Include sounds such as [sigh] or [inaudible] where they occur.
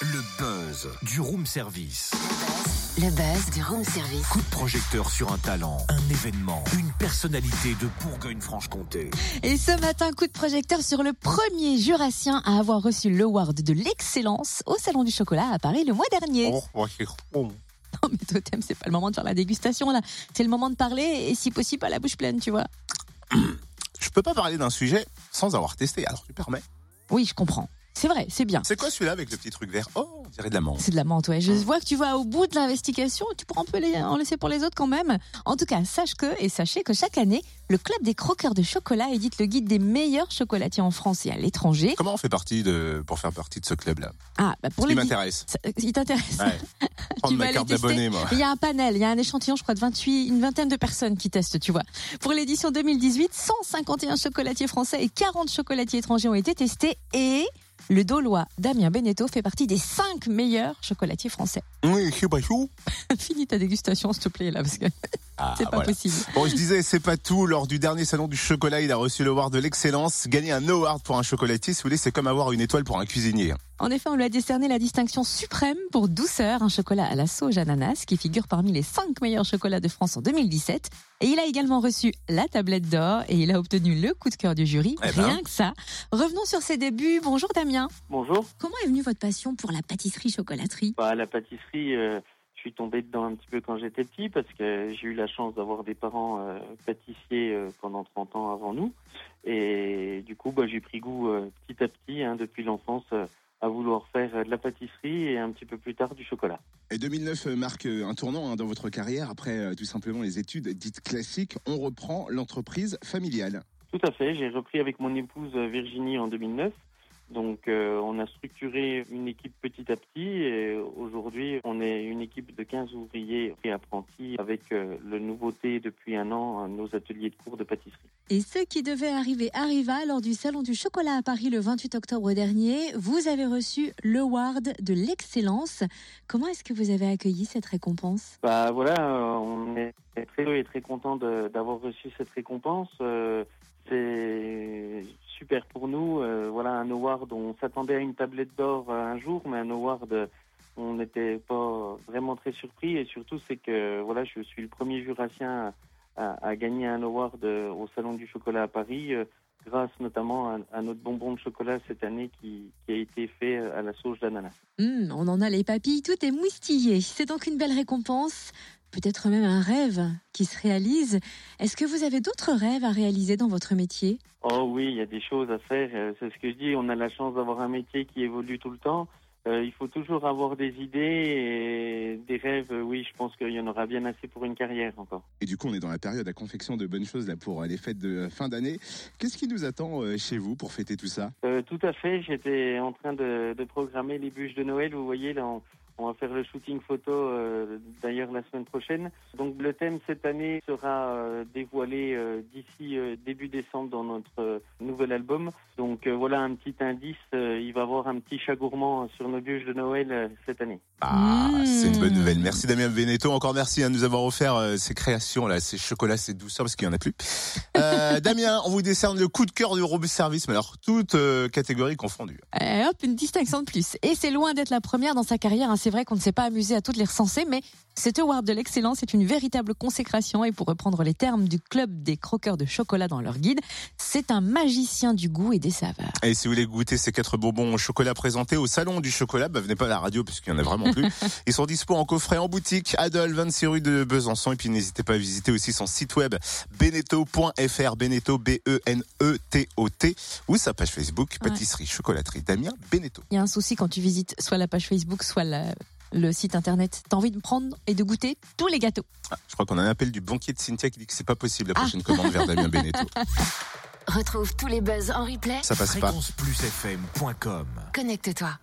Le buzz du room service. Le buzz du room service. Coup de projecteur sur un talent, un événement, une personnalité de Bourgogne-Franche-Comté. Et ce matin, coup de projecteur sur le premier jurassien à avoir reçu l'award de l'excellence au Salon du Chocolat à Paris le mois dernier. Non mais Totem, c'est pas le moment de faire la dégustation là. C'est le moment de parler et si possible à la bouche pleine, tu vois. Peux pas parler d'un sujet sans avoir testé, alors tu permets. Oui, je comprends. C'est vrai, c'est bien. C'est quoi celui-là avec le petit truc vert? Oh, on dirait de la menthe. C'est de la menthe, ouais. Je vois que tu vas au bout de l'investigation. Tu pourras un peu les- en laisser pour les autres quand même. En tout cas, sache que, et sachez que chaque année, le Club des croqueurs de chocolat édite le guide des meilleurs chocolatiers en France et à l'étranger. Comment on fait partie de pour faire partie de ce club-là? Ah, bah pour les m'intéresse. Ça- Il t'intéresse Ouais. [laughs] Vas ma carte d'abonné, moi. Il y a un panel, il y a un échantillon, je crois, de 28, une vingtaine de personnes qui testent, tu vois. Pour l'édition 2018, 151 chocolatiers français et 40 chocolatiers étrangers ont été testés et le Dolois Damien Beneteau fait partie des 5 meilleurs chocolatiers français. Oui, sais pas chou. Finis ta dégustation, s'il te plaît, là, parce que Ah, c'est pas voilà. possible. Bon, je disais, c'est pas tout. Lors du dernier salon du chocolat, il a reçu l'award de l'excellence. Gagner un award pour un chocolatier, si vous voulez, c'est comme avoir une étoile pour un cuisinier. En effet, on lui a décerné la distinction suprême pour douceur, un chocolat à la sauge ananas qui figure parmi les 5 meilleurs chocolats de France en 2017. Et il a également reçu la tablette d'or et il a obtenu le coup de cœur du jury. Eh ben. Rien que ça. Revenons sur ses débuts. Bonjour Damien. Bonjour. Comment est venue votre passion pour la pâtisserie-chocolaterie Bah, la pâtisserie, euh, suis tombé dedans un petit peu quand j'étais petit parce que j'ai eu la chance d'avoir des parents euh, pâtissiers euh, pendant 30 ans avant nous. Et du coup, bah, j'ai pris goût euh, petit à petit, hein, depuis l'enfance, à vouloir faire de la pâtisserie et un petit peu plus tard du chocolat. Et 2009 marque un tournant hein, dans votre carrière. Après tout simplement les études dites classiques, on reprend l'entreprise familiale. Tout à fait. J'ai repris avec mon épouse Virginie en 2009. Donc, euh, on a structuré une équipe petit à petit et aujourd'hui, on est une équipe de 15 ouvriers et apprentis avec euh, le nouveauté depuis un an, nos ateliers de cours de pâtisserie. Et ce qui devait arriver arriva lors du Salon du chocolat à Paris le 28 octobre dernier. Vous avez reçu l'Award de l'excellence. Comment est-ce que vous avez accueilli cette récompense? Bah voilà, euh, on est très heureux et très content d'avoir reçu cette récompense. Euh, c'est super pour nous. Euh, voilà un award, on s'attendait à une tablette d'or euh, un jour, mais un award, euh, on n'était pas vraiment très surpris. Et surtout, c'est que voilà, je suis le premier jurassien à, gagner un award au Salon du chocolat à Paris. grâce notamment à, notre bonbon de chocolat cette année qui, a été fait à la sauge d'ananas. Hum, On en a les papilles, tout est moustillé. C'est donc une belle récompense. Peut-être même un rêve qui se réalise. Est-ce que vous avez d'autres rêves à réaliser dans votre métier? Oh oui, il y a des choses à faire. euh, C'est ce que je dis. On a la chance d'avoir un métier qui évolue tout le temps. Euh, il faut toujours avoir des idées et des rêves. Euh, Oui, je pense qu'il y en aura bien assez pour une carrière encore. Et du coup, on est dans la période à confection de bonnes choses là pour les fêtes de fin d'année. Qu'est-ce qui nous attend chez vous pour fêter tout ça? Euh, tout à fait. J'étais en train de, de programmer les bûches de Noël. Vous voyez, là, on, on va faire le shooting photo euh, d'ailleurs la semaine prochaine. Donc le thème cette année sera euh, dévoilé euh, d'ici euh, début décembre dans notre euh, nouvel album. Donc euh, voilà un petit indice. Euh, il va y avoir un petit chat gourmand sur nos bûches de Noël euh, cette année. Ah, Mmh. c'est une bonne nouvelle. Merci Damien Beneteau. Encore merci hein, de nous avoir offert euh, ces créations là, ces chocolats, ces douceurs parce qu'il y en a plus. Euh, [laughs] Damien, on vous décerne le coup de cœur du robot service, mais alors toute euh, catégorie confondue. Eh, Hop, une distinction de plus. Et c'est loin d'être la première dans sa carrière. hein. C'est vrai qu'on ne s'est pas amusé à toutes les recenser, mais cet award de l'excellence est une véritable consécration. Et pour reprendre les termes du club des croqueurs de chocolat dans leur guide, c'est un magicien du goût et des saveurs. Et si vous voulez goûter ces quatre bonbons au chocolat présentés au salon du chocolat, bah, venez pas à la radio puisqu'il y en a vraiment plus. [laughs] Ils sont dispo en coffret en boutique, Adol, 26 rue de Besançon. Et puis n'hésitez pas à visiter aussi son site web beneteau.fr, Beneteau B-E-N-E-T-O-T, ou sa page Facebook, Ouais. pâtisserie chocolaterie Damien Beneteau. Il y a un souci quand tu visites soit la page Facebook, soit la- le site internet. T'as envie de prendre et de goûter tous les gâteaux. Ah, je crois qu'on a un appel du banquier de Cynthia qui dit que c'est pas possible la Ah. prochaine commande vers Damien Beneteau. [laughs] Retrouve tous les buzz en replay. Ça passe pas. Connecte-toi.